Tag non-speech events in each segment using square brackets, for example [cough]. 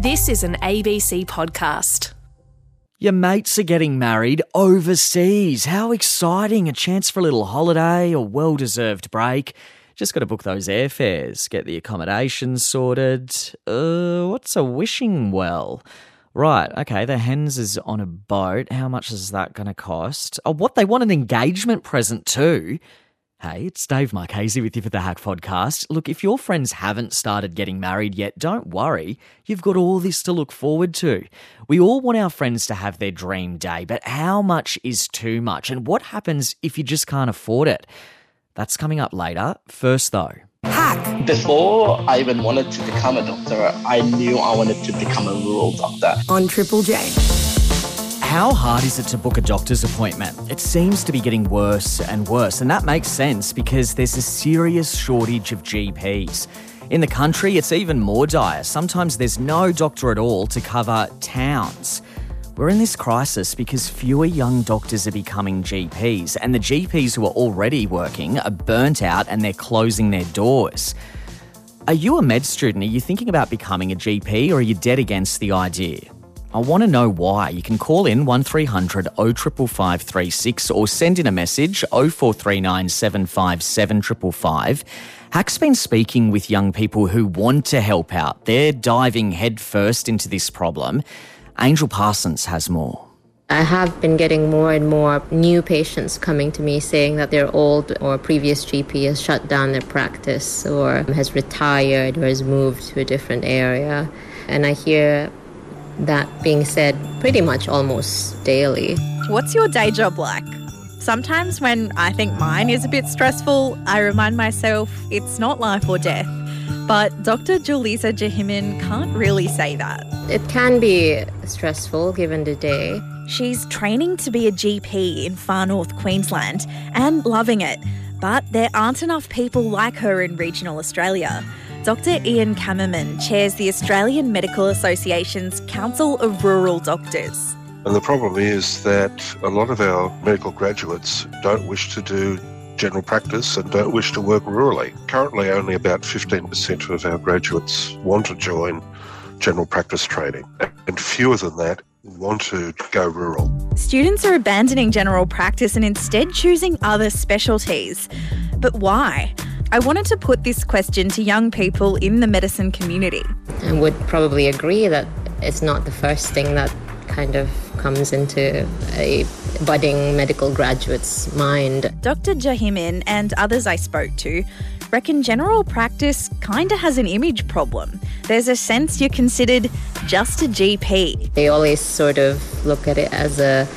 This is an ABC podcast. Your mates are getting married overseas. How exciting! A chance for a little holiday or well deserved break. Just got to book those airfares, get the accommodation sorted. Uh, what's a wishing well? Right, okay, the hens is on a boat. How much is that going to cost? Oh, what? They want an engagement present too. Hey, it's Dave Marchese with you for the Hack Podcast. Look, if your friends haven't started getting married yet, don't worry. You've got all this to look forward to. We all want our friends to have their dream day, but how much is too much? And what happens if you just can't afford it? That's coming up later. First, though. Hack. Before I even wanted to become a doctor, I knew I wanted to become a rural doctor. On Triple J. How hard is it to book a doctor's appointment? It seems to be getting worse and worse, and that makes sense because there's a serious shortage of GPs. In the country, it's even more dire. Sometimes there's no doctor at all to cover towns. We're in this crisis because fewer young doctors are becoming GPs, and the GPs who are already working are burnt out and they're closing their doors. Are you a med student? Are you thinking about becoming a GP or are you dead against the idea? I want to know why. You can call in 1300 055536 or send in a message 0439 757 555. Hack's been speaking with young people who want to help out. They're diving headfirst into this problem. Angel Parsons has more. I have been getting more and more new patients coming to me saying that their old or previous GP has shut down their practice or has retired or has moved to a different area. And I hear that being said pretty much almost daily. What's your day job like? Sometimes when I think mine is a bit stressful, I remind myself it's not life or death. But Dr. Julisa Jahimin can't really say that. It can be stressful given the day. She's training to be a GP in far north Queensland and loving it. But there aren't enough people like her in regional Australia. Dr. Ian Kammerman chairs the Australian Medical Association's Council of Rural Doctors. And the problem is that a lot of our medical graduates don't wish to do general practice and don't wish to work rurally. Currently, only about 15% of our graduates want to join general practice training, and fewer than that want to go rural. Students are abandoning general practice and instead choosing other specialties. But why? I wanted to put this question to young people in the medicine community. I would probably agree that it's not the first thing that kind of comes into a budding medical graduate's mind. Dr. Jahimin and others I spoke to reckon general practice kinda has an image problem. There's a sense you're considered just a GP. They always sort of look at it as a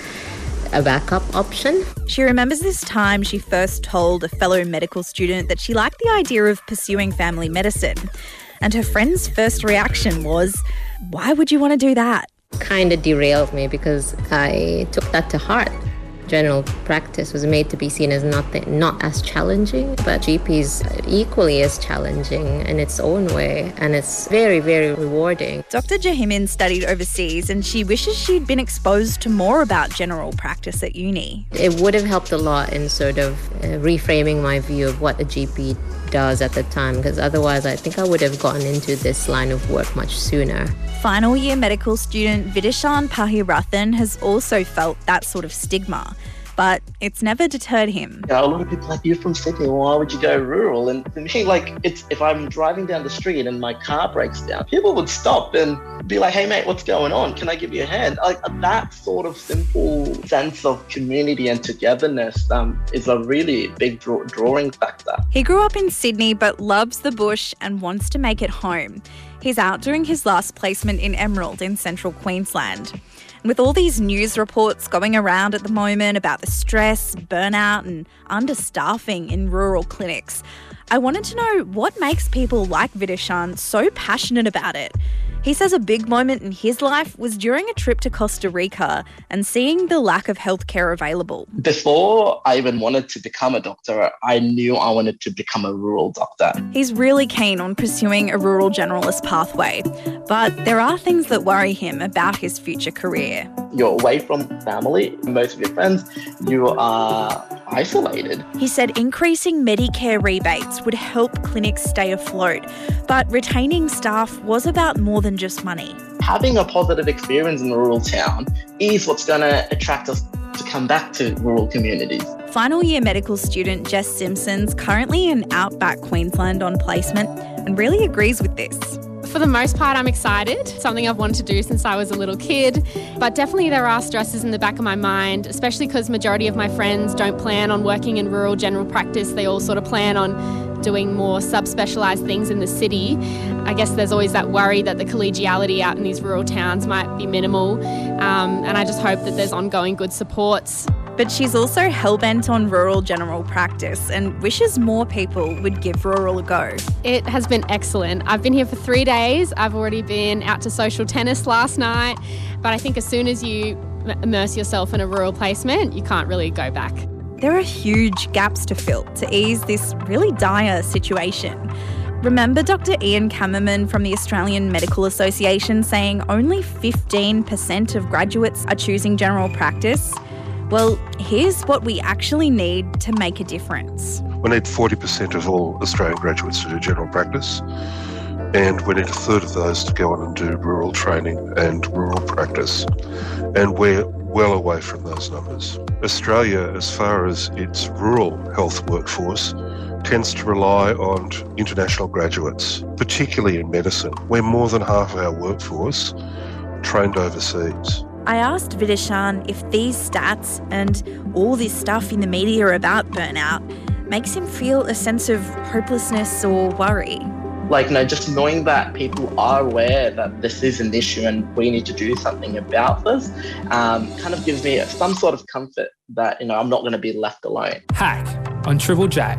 a backup option. She remembers this time she first told a fellow medical student that she liked the idea of pursuing family medicine. And her friend's first reaction was, Why would you want to do that? Kind of derailed me because I took that to heart general practice was made to be seen as not, not as challenging, but GP's equally as challenging in its own way, and it's very, very rewarding. Dr. Jahimin studied overseas, and she wishes she'd been exposed to more about general practice at uni. It would have helped a lot in sort of uh, reframing my view of what a GP does at the time, because otherwise, I think I would have gotten into this line of work much sooner. Final year medical student Vidishan Pahirathan has also felt that sort of stigma but it's never deterred him. Yeah, a lot of people like, you're from Sydney, why would you go rural? And for me, like, it's if I'm driving down the street and my car breaks down, people would stop and be like, hey, mate, what's going on? Can I give you a hand? Like, that sort of simple sense of community and togetherness um, is a really big draw- drawing factor. He grew up in Sydney but loves the bush and wants to make it home. He's out doing his last placement in Emerald in central Queensland. With all these news reports going around at the moment about the stress, burnout, and understaffing in rural clinics, I wanted to know what makes people like Vidishan so passionate about it. He says a big moment in his life was during a trip to Costa Rica and seeing the lack of healthcare available. Before I even wanted to become a doctor, I knew I wanted to become a rural doctor. He's really keen on pursuing a rural generalist pathway, but there are things that worry him about his future career. You're away from family, most of your friends, you are isolated. He said increasing Medicare rebates would help clinics stay afloat, but retaining staff was about more than just money. having a positive experience in a rural town is what's going to attract us to come back to rural communities. Final year medical student Jess Simpson's currently in outback Queensland on placement and really agrees with this. For the most part, I'm excited. Something I've wanted to do since I was a little kid. But definitely there are stresses in the back of my mind, especially because majority of my friends don't plan on working in rural general practice. They all sort of plan on doing more subspecialised things in the city. I guess there's always that worry that the collegiality out in these rural towns might be minimal. Um, and I just hope that there's ongoing good supports. But she's also hell-bent on rural general practice and wishes more people would give rural a go. It has been excellent. I've been here for three days. I've already been out to social tennis last night. But I think as soon as you immerse yourself in a rural placement, you can't really go back. There are huge gaps to fill to ease this really dire situation. Remember Dr. Ian Kammerman from the Australian Medical Association saying only 15% of graduates are choosing general practice? Well, here's what we actually need to make a difference. We need 40% of all Australian graduates to do general practice, and we need a third of those to go on and do rural training and rural practice. And we're well away from those numbers. Australia, as far as its rural health workforce, tends to rely on international graduates, particularly in medicine, where more than half of our workforce trained overseas. I asked Vidishan if these stats and all this stuff in the media about burnout makes him feel a sense of hopelessness or worry. Like, you know, just knowing that people are aware that this is an issue and we need to do something about this um, kind of gives me some sort of comfort that, you know, I'm not going to be left alone. Hack on Triple J.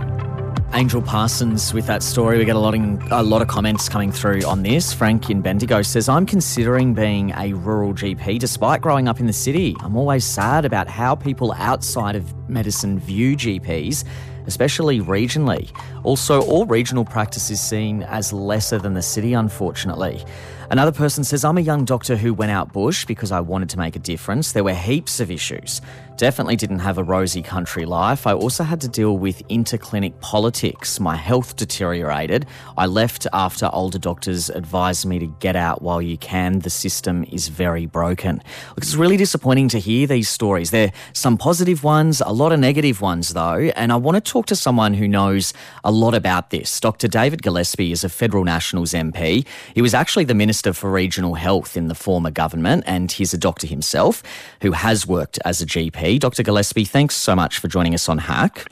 Angel Parsons with that story. We get a lot, in, a lot of comments coming through on this. Frank in Bendigo says, I'm considering being a rural GP despite growing up in the city. I'm always sad about how people outside of medicine view GPs, especially regionally. Also, all regional practice is seen as lesser than the city, unfortunately. Another person says, I'm a young doctor who went out bush because I wanted to make a difference. There were heaps of issues. Definitely didn't have a rosy country life. I also had to deal with interclinic politics. My health deteriorated. I left after older doctors advised me to get out while you can. The system is very broken. It's really disappointing to hear these stories. There are some positive ones, a lot of negative ones, though, and I want to talk to someone who knows a lot about this. Dr. David Gillespie is a Federal Nationals MP. He was actually the Minister for Regional Health in the former government, and he's a doctor himself who has worked as a GP Dr. Gillespie, thanks so much for joining us on Hack.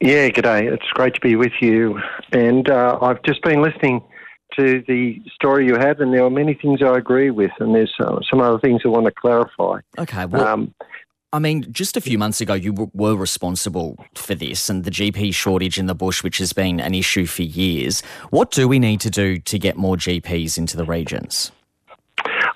Yeah, g'day. It's great to be with you. And uh, I've just been listening to the story you had, and there are many things I agree with, and there's uh, some other things I want to clarify. Okay, well. Um, I mean, just a few months ago, you were responsible for this and the GP shortage in the bush, which has been an issue for years. What do we need to do to get more GPs into the regions?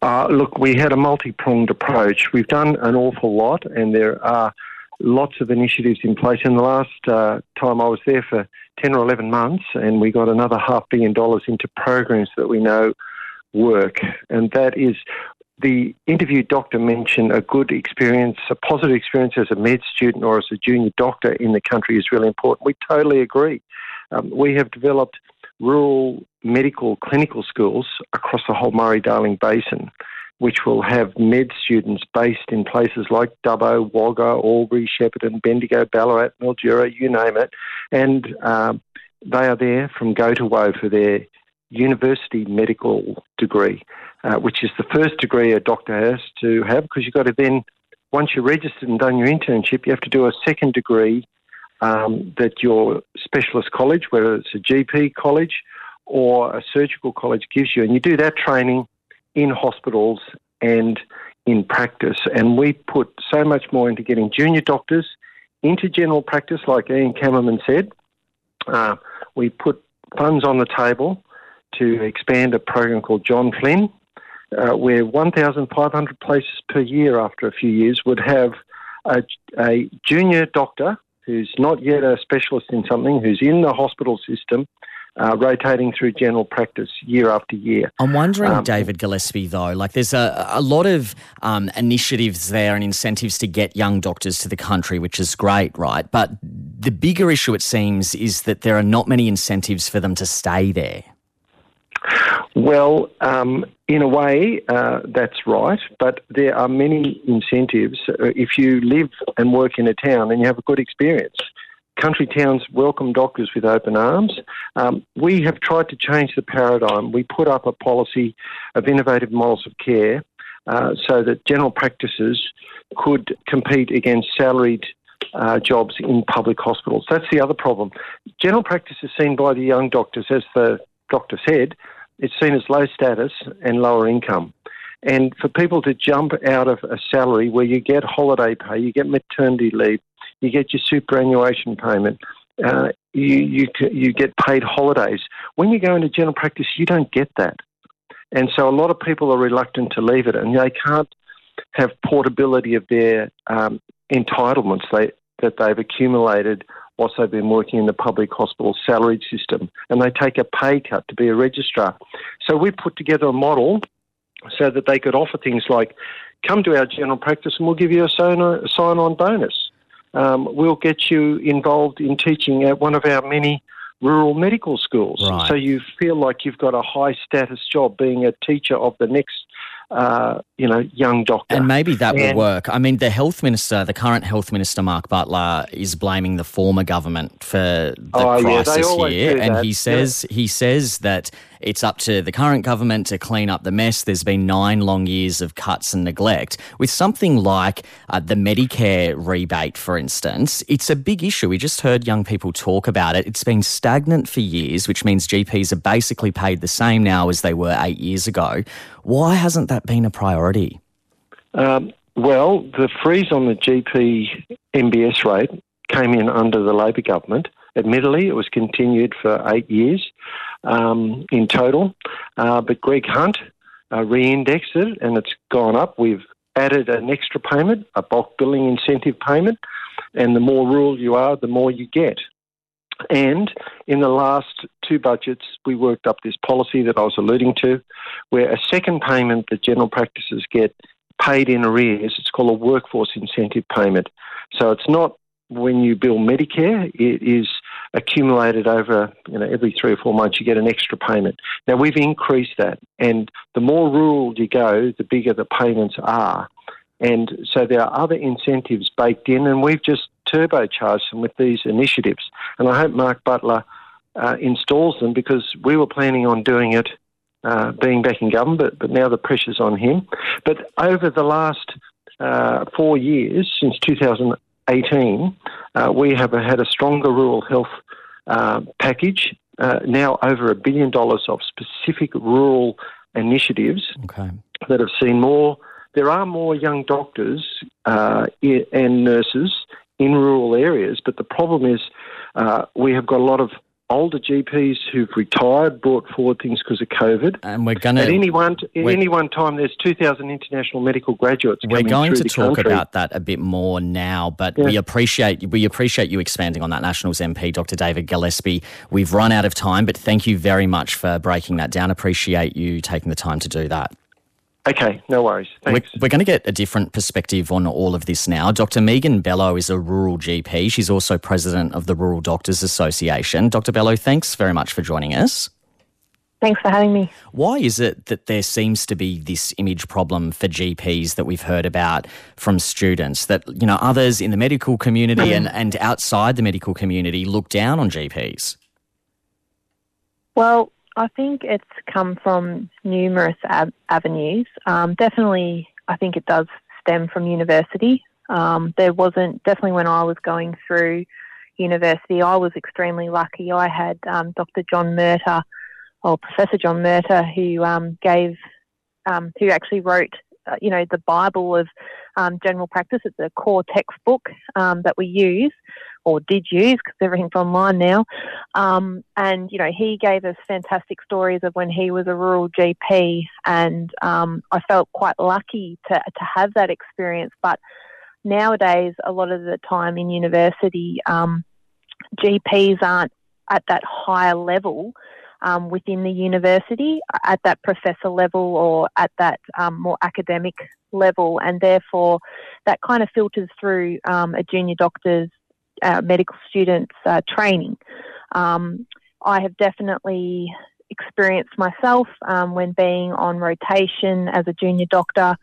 Uh, look, we had a multi pronged approach. We've done an awful lot, and there are lots of initiatives in place. In the last uh, time I was there for 10 or 11 months, and we got another half billion dollars into programs that we know work, and that is the interviewed doctor mentioned a good experience, a positive experience as a med student or as a junior doctor in the country is really important. We totally agree. Um, we have developed rural medical clinical schools across the whole Murray Darling Basin, which will have med students based in places like Dubbo, Wagga, Albury, Shepparton, Bendigo, Ballarat, Mildura, you name it. And uh, they are there from go to whoa for their university medical degree, uh, which is the first degree a doctor has to have because you've got to then, once you're registered and done your internship, you have to do a second degree um, that your specialist college, whether it's a GP college or a surgical college, gives you. And you do that training in hospitals and in practice. And we put so much more into getting junior doctors into general practice, like Ian Kammerman said. Uh, we put funds on the table to expand a program called John Flynn, uh, where 1,500 places per year after a few years would have a, a junior doctor who's not yet a specialist in something, who's in the hospital system, uh, rotating through general practice year after year. I'm wondering, um, David Gillespie, though, like there's a, a lot of um, initiatives there and incentives to get young doctors to the country, which is great, right? But the bigger issue, it seems, is that there are not many incentives for them to stay there. Well, um, in a way, uh, that's right, but there are many incentives. Uh, if you live and work in a town and you have a good experience, country towns welcome doctors with open arms. Um, we have tried to change the paradigm. We put up a policy of innovative models of care uh, so that general practices could compete against salaried uh, jobs in public hospitals. That's the other problem. General practice is seen by the young doctors, as the doctor said, it's seen as low status and lower income. And for people to jump out of a salary where you get holiday pay, you get maternity leave, you get your superannuation payment, uh, you, you, you get paid holidays. When you go into general practice, you don't get that. And so a lot of people are reluctant to leave it and they can't have portability of their um, entitlements they, that they've accumulated whilst they've been working in the public hospital salaried system, and they take a pay cut to be a registrar. So we put together a model so that they could offer things like, come to our general practice and we'll give you a sign-on bonus. Um, we'll get you involved in teaching at one of our many rural medical schools. Right. So you feel like you've got a high status job being a teacher of the next uh, you know, young doctor. And maybe that and, will work. I mean, the health minister, the current health minister, Mark Butler, is blaming the former government for the oh, crisis yeah, here, and he says yeah. he says that it's up to the current government to clean up the mess. There's been nine long years of cuts and neglect. With something like uh, the Medicare rebate, for instance, it's a big issue. We just heard young people talk about it. It's been stagnant for years, which means GPs are basically paid the same now as they were eight years ago. Why hasn't that been a priority? Um, well, the freeze on the GP MBS rate came in under the Labor government. Admittedly, it was continued for eight years um, in total, uh, but Greg Hunt uh, re-indexed it and it's gone up. We've added an extra payment, a bulk billing incentive payment, and the more rural you are, the more you get. And in the last two budgets, we worked up this policy that I was alluding to, where a second payment that general practices get paid in arrears. It's called a workforce incentive payment. So it's not when you bill Medicare, it is accumulated over you know every three or four months you get an extra payment. Now we've increased that, and the more rural you go, the bigger the payments are. And so there are other incentives baked in, and we've just turbocharged them with these initiatives. And I hope Mark Butler uh, installs them because we were planning on doing it uh, being back in government, but, but now the pressure's on him. But over the last uh, four years, since 2018, uh, we have had a stronger rural health uh, package, uh, now over a billion dollars of specific rural initiatives okay. that have seen more. There are more young doctors and nurses in rural areas, but the problem is we have got a lot of older GPs who've retired brought forward things because of COVID. And we're going to at any one at any one time there's 2,000 international medical graduates. We're going to talk country. about that a bit more now, but yeah. we appreciate we appreciate you expanding on that. Nationals MP, Dr. David Gillespie. We've run out of time, but thank you very much for breaking that down. Appreciate you taking the time to do that. Okay, no worries. Thanks. We're, we're, going to get a different perspective on all of this now. Dr. Megan Belot is a rural GP. She's also president of the Rural Doctors Association. Dr. Belot, thanks very much for joining us. Thanks for having me. Why is it that there seems to be this image problem for GPs that we've heard about from students that, you know, others in the medical community and, mm-hmm. and outside the medical community look down on GPs? Well, I think it's come from numerous ab- avenues. Um, definitely, I think it does stem from university. Um, there wasn't, definitely when I was going through university, I was extremely lucky. I had um, Dr. John Murtagh, or Professor John Murtagh, who um, gave, um, who actually wrote, you know, the Bible of um, general practice. It's a core textbook that we use or did use because everything's online now. Um, and, you know, he gave us fantastic stories of when he was a rural GP, and um, I felt quite lucky to, to have that experience. But nowadays, a lot of the time in university, um, GPs aren't at that higher level. Um, within the university at that professor level or at that um, more academic level, and therefore that kind of filters through um, a junior doctor's uh, medical students uh, training. Um, I have definitely experienced myself um, when being on rotation as a junior doctor.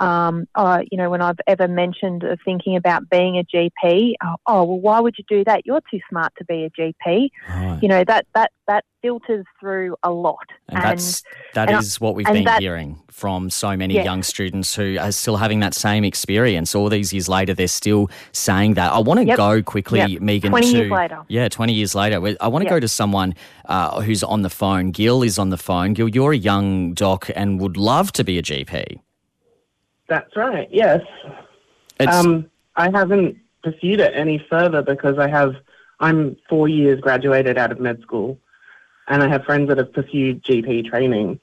Um, uh, you know, when I've ever mentioned of thinking about being a GP, oh, oh, well, why would you do that? You're too smart to be a GP. Right. You know that that that filters through a lot, And that's that and I- what we've been that- hearing from so many Yeah. young students who are still having that same experience. All these years later, they're still saying that. I want to Yep. go quickly, Yep. Megan. 20 to, years later. Yeah, twenty years later. I want to Yep. go to someone uh, who's on the phone. Gil is on the phone. Gil, you're a young doc and would love to be a GP. That's right. Yes. It's, Um, I haven't pursued it any further because I have. I'm four years graduated out of med school, and I have friends that have pursued GP training,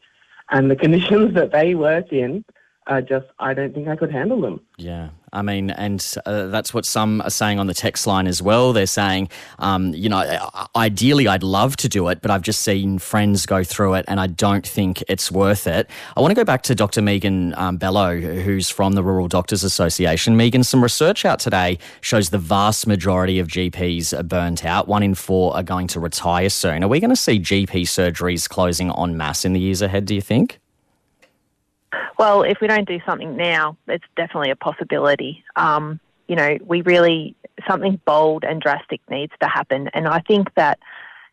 and the [laughs] conditions that they work in are just. I don't think I could handle them. Yeah, I mean, and uh, that's what some are saying on the text line as well. They're saying, um, you know, ideally I'd love to do it, but I've just seen friends go through it and I don't think it's worth it. I want to go back to Dr. Megan um, Belot, who's from the Rural Doctors Association. Megan, some research out today shows the vast majority of GPs are burnt out. One in four are going to retire soon. Are we going to see GP surgeries closing en masse in the years ahead, do you think? Well, if we don't do something now, it's definitely a possibility. Um, you know, we really, something bold and drastic needs to happen. And I think that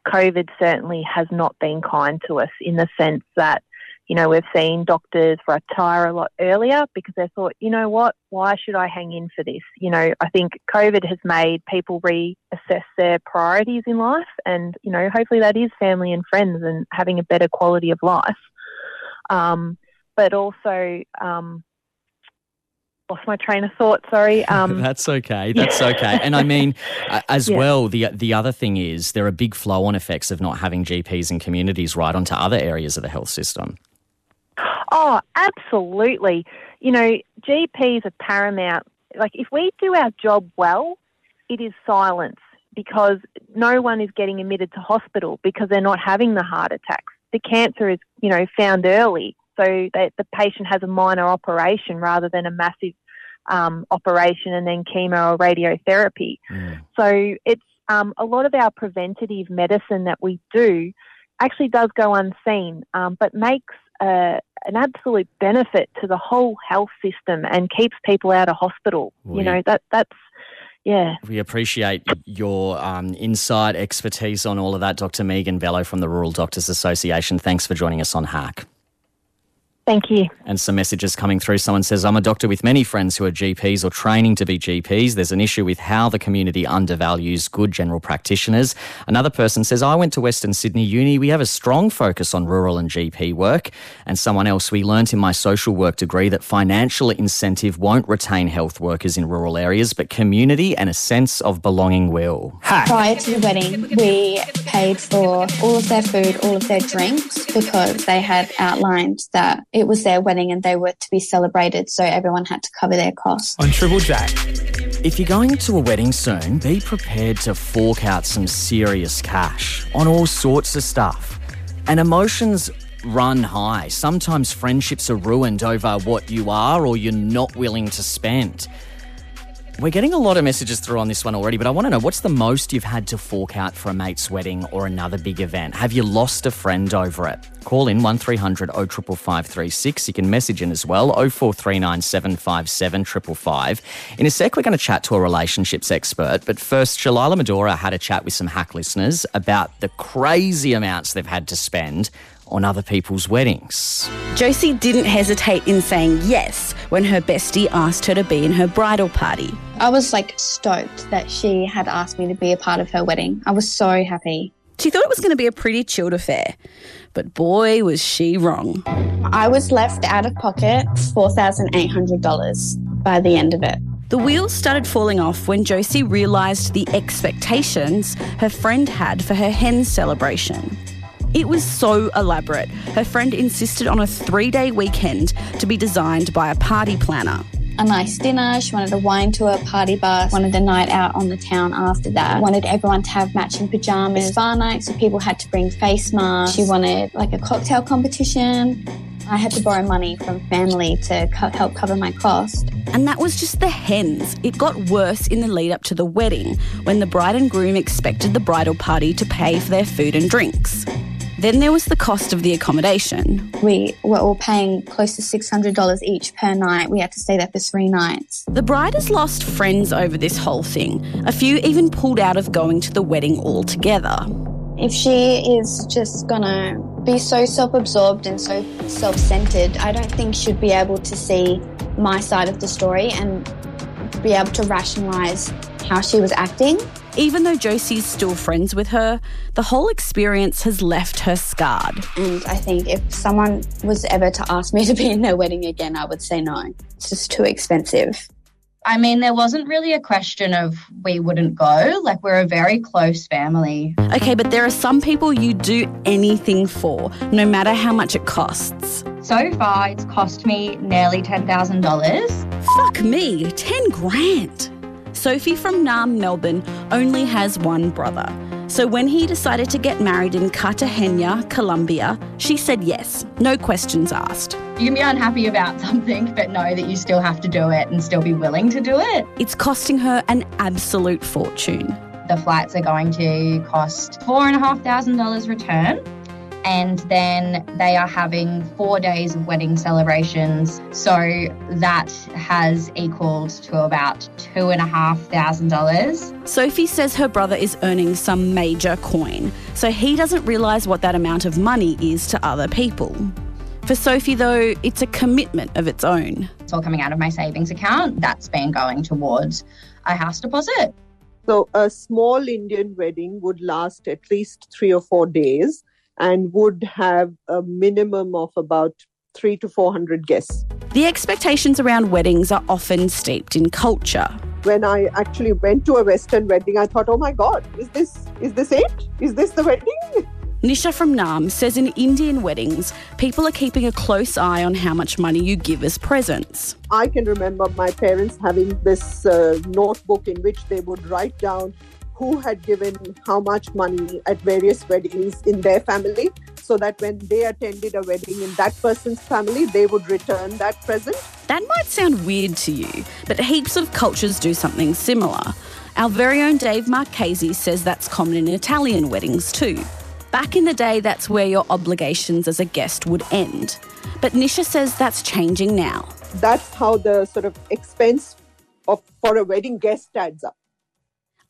COVID certainly has not been kind to us in the sense that, you know, we've seen doctors retire a lot earlier because they thought, you know what, why should I hang in for this? You know, I think COVID has made people reassess their priorities in life. And, you know, hopefully that is family and friends and having a better quality of life. Um, but also um, lost my train of thought. Sorry. [laughs] Um, That's okay. That's okay. And I mean, [laughs] as Yeah. well, the the other thing is there are big flow on effects of not having GPs in communities right onto other areas of the health system. oh, absolutely. You know, GPs are paramount. Like if we do our job well, it is silence because no one is getting admitted to hospital because they're not having the heart attacks. The cancer is, you know, found early, so that the patient has a minor operation rather than a massive um, operation and then chemo or radiotherapy. So it's um, a lot of our preventative medicine that we do actually does go unseen, um, but makes uh, an absolute benefit to the whole health system and keeps people out of hospital. Well, you know that that's yeah. We appreciate your um, insight, expertise on all of that, Dr. Megan Belot from the Rural Doctors Association. Thanks for joining us on Hack. Thank you. And some messages coming through. Someone says, I'm a doctor with many friends who are GPs or training to be GPs. There's an issue with how the community undervalues good general practitioners. Another person says, I went to Western Sydney Uni. We have a strong focus on rural and GP work. And someone else, we learnt in my social work degree that financial incentive won't retain health workers in rural areas, but community and a sense of belonging will. Prior to the wedding, we paid for all of their food, all of their drinks, because they had outlined that it was their wedding and they were to be celebrated, so everyone had to cover their costs. On Triple Jack. If you're going to a wedding soon, be prepared to fork out some serious cash on all sorts of stuff. And emotions run high. Sometimes friendships are ruined over what you are or you're not willing to spend. We're getting a lot of messages through on this one already, but I want to know what's the most you've had to fork out for a mate's wedding or another big event? Have you lost a friend over it? Call in 1300 055536. You can message in as well 0439 757 555. In a sec, we're going to chat to a relationships expert, but first, Shalailah Medhora had a chat with some hack listeners about the crazy amounts they've had to spend on other people's weddings. Josie didn't hesitate in saying yes when her bestie asked her to be in her bridal party. I was like stoked that she had asked me to be a part of her wedding. I was so happy. She thought it was going to be a pretty chilled affair, but boy, was she wrong. I was left out of pocket $4,800 by the end of it. The wheels started falling off when Josie realised the expectations her friend had for her hen celebration. It was so elaborate. Her friend insisted on a three day weekend to be designed by a party planner. A nice dinner. She wanted a wine tour, party bus, wanted a night out on the town after that. Wanted everyone to have matching pajamas. Spa night, so people had to bring face masks. She wanted like a cocktail competition. I had to borrow money from family to co- help cover my cost. And that was just the hens. It got worse in the lead up to the wedding when the bride and groom expected the bridal party to pay for their food and drinks. Then there was the cost of the accommodation. We were all paying close to $600 each per night. We had to stay there for three nights. The bride has lost friends over this whole thing. A few even pulled out of going to the wedding altogether. If she is just gonna be so self absorbed and so self centered, I don't think she'd be able to see my side of the story and be able to rationalize how she was acting. Even though Josie's still friends with her, the whole experience has left her scarred. And I think if someone was ever to ask me [laughs] to be in their wedding again, I would say no. It's just too expensive. I mean, there wasn't really a question of we wouldn't go. Like, we're a very close family. Okay, but there are some people you do anything for, no matter how much it costs. So far, it's cost me nearly $10,000. Fuck me, 10 grand. Sophie from Nam, Melbourne, only has one brother. So when he decided to get married in Cartagena, Colombia, she said yes, no questions asked. You can be unhappy about something, but know that you still have to do it and still be willing to do it. It's costing her an absolute fortune. The flights are going to cost $4,500 return and then they are having four days of wedding celebrations. So that has equaled to about two and a half thousand dollars. Sophie says her brother is earning some major coin, so he doesn't realise what that amount of money is to other people. For Sophie, though, it's a commitment of its own. It's all coming out of my savings account. That's been going towards a house deposit. So, a small Indian wedding would last at least three or four days and would have a minimum of about three to 400 guests. The expectations around weddings are often steeped in culture. When I actually went to a Western wedding, I thought, oh my God, is this, is this it? Is this the wedding? Nisha from NAM says in Indian weddings, people are keeping a close eye on how much money you give as presents. I can remember my parents having this uh, notebook in which they would write down who had given how much money at various weddings in their family so that when they attended a wedding in that person's family, they would return that present. That might sound weird to you, but heaps of cultures do something similar. Our very own Dave Marchese says that's common in Italian weddings too. Back in the day, that's where your obligations as a guest would end. But Nisha says that's changing now. That's how the sort of expense of for a wedding guest adds up.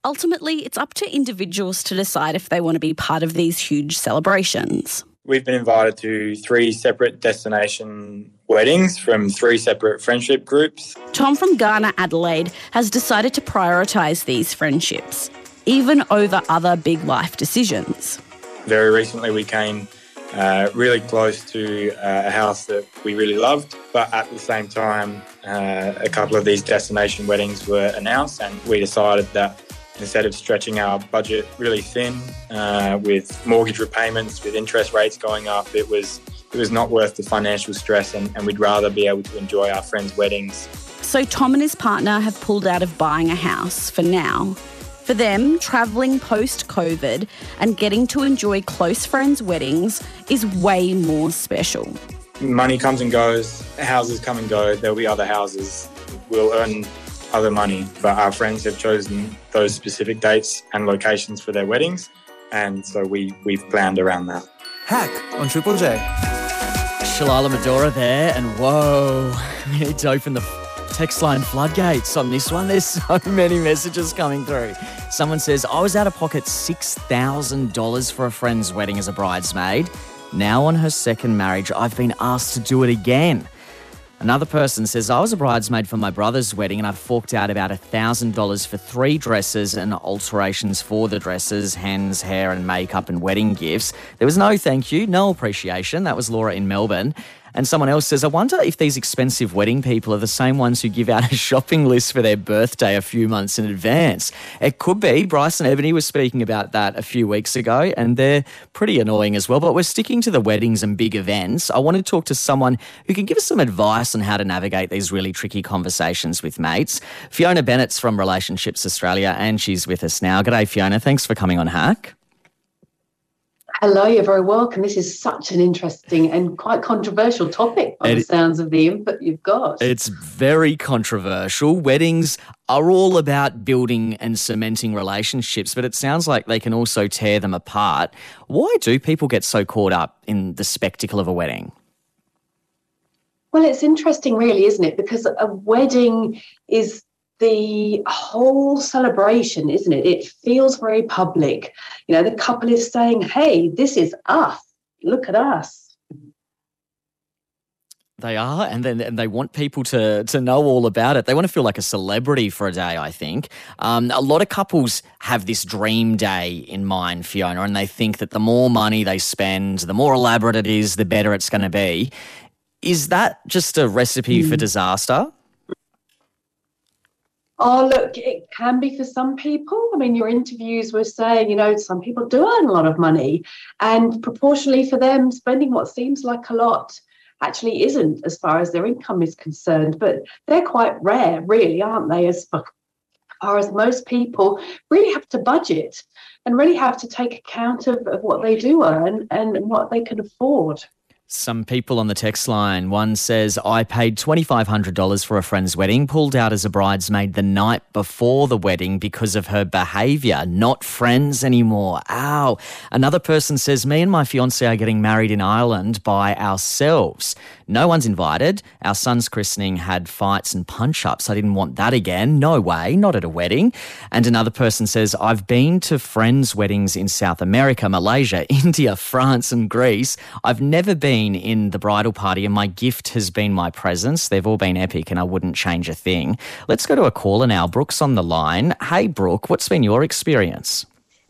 Ultimately, it's up to individuals to decide if they want to be part of these huge celebrations. We've been invited to three separate destination weddings from three separate friendship groups. Tom from Ghana, Adelaide, has decided to prioritise these friendships, even over other big life decisions. Very recently, we came uh, really close to uh, a house that we really loved, but at the same time, uh, a couple of these destination weddings were announced, and we decided that instead of stretching our budget really thin uh, with mortgage repayments, with interest rates going up, it was it was not worth the financial stress, and, and we'd rather be able to enjoy our friends' weddings. So Tom and his partner have pulled out of buying a house for now. For them, travelling post COVID and getting to enjoy close friends' weddings is way more special. Money comes and goes, houses come and go, there'll be other houses. We'll earn other money, but our friends have chosen those specific dates and locations for their weddings, and so we, we've planned around that. Hack on Triple J. Shalailah Medhora there, and whoa, [laughs] we need to open the text line floodgates on this one. There's [laughs] so many messages coming through. Someone says, I was out of pocket $6,000 for a friend's wedding as a bridesmaid. Now, on her second marriage, I've been asked to do it again. Another person says, I was a bridesmaid for my brother's wedding and I forked out about $1,000 for three dresses and alterations for the dresses, hands, hair, and makeup and wedding gifts. There was no thank you, no appreciation. That was Laura in Melbourne. And someone else says, I wonder if these expensive wedding people are the same ones who give out a shopping list for their birthday a few months in advance. It could be. Bryce and Ebony were speaking about that a few weeks ago, and they're pretty annoying as well. But we're sticking to the weddings and big events. I want to talk to someone who can give us some advice on how to navigate these really tricky conversations with mates. Fiona Bennett's from Relationships Australia, and she's with us now. G'day, Fiona. Thanks for coming on Hack. Hello, you're very welcome. This is such an interesting and quite controversial topic by It- the sounds of the input you've got. It's very controversial. Weddings are all about building and cementing relationships, but it sounds like they can also tear them apart. Why do people get so caught up in the spectacle of a wedding? Well, it's interesting, really, isn't it? Because a wedding is the whole celebration, isn't it? It feels very public. You know, the couple is saying, hey, this is us. Look at us. They are, and then and they want people to to know all about it. They want to feel like a celebrity for a day. I think um, a lot of couples have this dream day in mind, Fiona, and they think that the more money they spend, the more elaborate it is, the better it's going to be. Is that just a recipe for disaster? Oh, look, it can be for some people. I mean, your interviews were saying, you know, some people do earn a lot of money, and proportionally for them, spending what seems like a lot actually isn't as far as their income is concerned. But they're quite rare, really, aren't they? As far as most people really have to budget and really have to take account of, of what they do earn and what they can afford. Some people on the text line. One says, I paid $2,500 for a friend's wedding, pulled out as a bridesmaid the night before the wedding because of her behaviour. Not friends anymore. Ow. Another person says, Me and my fiance are getting married in Ireland by ourselves. No one's invited. Our son's christening had fights and punch ups. I didn't want that again. No way, not at a wedding. And another person says, I've been to friends' weddings in South America, Malaysia, [laughs] India, France, and Greece. I've never been in the bridal party, and my gift has been my presence. They've all been epic, and I wouldn't change a thing. Let's go to a caller now. Brooke's on the line. Hey, Brooke, what's been your experience?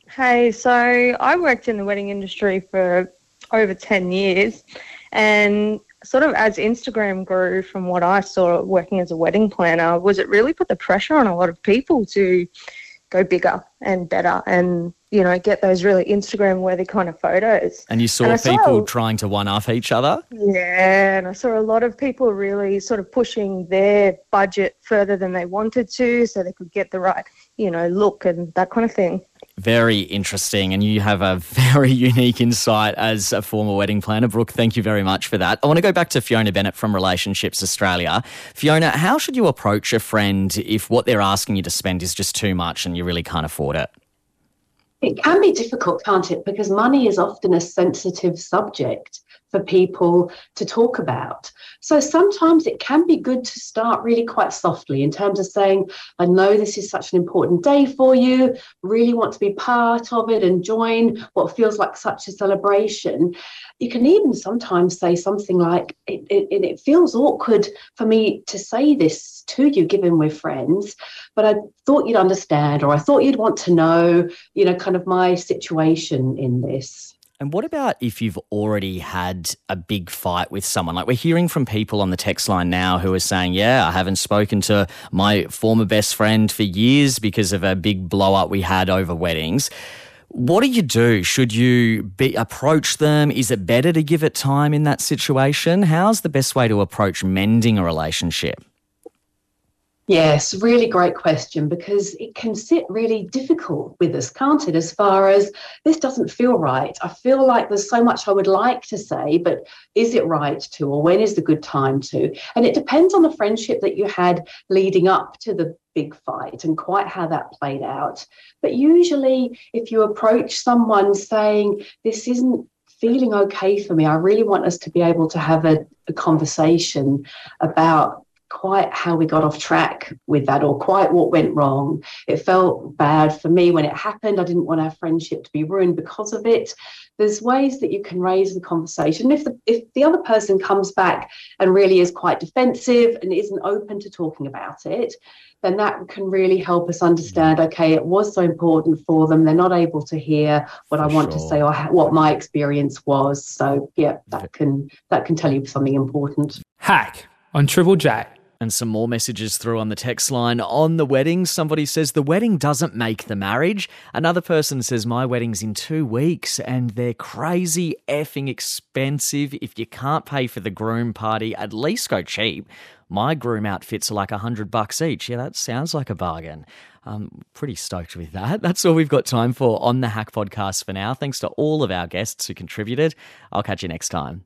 Hey, so I worked in the wedding industry for over 10 years, and sort of as Instagram grew from what I saw working as a wedding planner, was it really put the pressure on a lot of people to go bigger and better and, you know, get those really Instagram worthy kind of photos. And you saw And I saw- people trying to one up each other? Yeah, and I saw a lot of people really sort of pushing their budget further than they wanted to so they could get the right, you know, look and that kind of thing. Very interesting. And you have a very [laughs] unique insight as a former wedding planner. Brooke, thank you very much for that. I want to go back to Fiona Bennett from Relationships Australia. Fiona, how should you approach a friend if what they're asking you to spend is just too much and you really can't afford it? It can be difficult, can't it? Because money is often a sensitive subject for people to talk about. So sometimes it can be good to start really quite softly in terms of saying, I know this is such an important day for you, really want to be part of it and join what feels like such a celebration. You can even sometimes say something like, it, it, it feels awkward for me to say this to you, given we're friends, but I thought you'd understand, or I thought you'd want to know, you know, kind of my situation in this. And what about if you've already had a big fight with someone? Like we're hearing from people on the text line now who are saying, Yeah, I haven't spoken to my former best friend for years because of a big blow up we had over weddings. What do you do? Should you be, approach them? Is it better to give it time in that situation? How's the best way to approach mending a relationship? Yes, really great question because it can sit really difficult with us, can't it? As far as this doesn't feel right. I feel like there's so much I would like to say, but is it right to, or when is the good time to? And it depends on the friendship that you had leading up to the big fight and quite how that played out. But usually, if you approach someone saying, This isn't feeling okay for me, I really want us to be able to have a, a conversation about quite how we got off track with that or quite what went wrong. It felt bad for me when it happened. I didn't want our friendship to be ruined because of it. There's ways that you can raise the conversation. If the if the other person comes back and really is quite defensive and isn't open to talking about it, then that can really help us understand mm. okay it was so important for them they're not able to hear what i want to say or ha- what my experience was so yeah that can that can tell you something important Hack on Triple J. And some more messages through on the text line. On the wedding, somebody says the wedding doesn't make the marriage. Another person says my wedding's in two weeks and they're crazy effing expensive. If you can't pay for the groom party, at least go cheap. My groom outfits are like a hundred bucks each. Yeah, that sounds like a bargain. I'm pretty stoked with that. [laughs] That's all we've got time for on the Hack Podcast for now. Thanks to all of our guests who contributed. I'll catch you next time.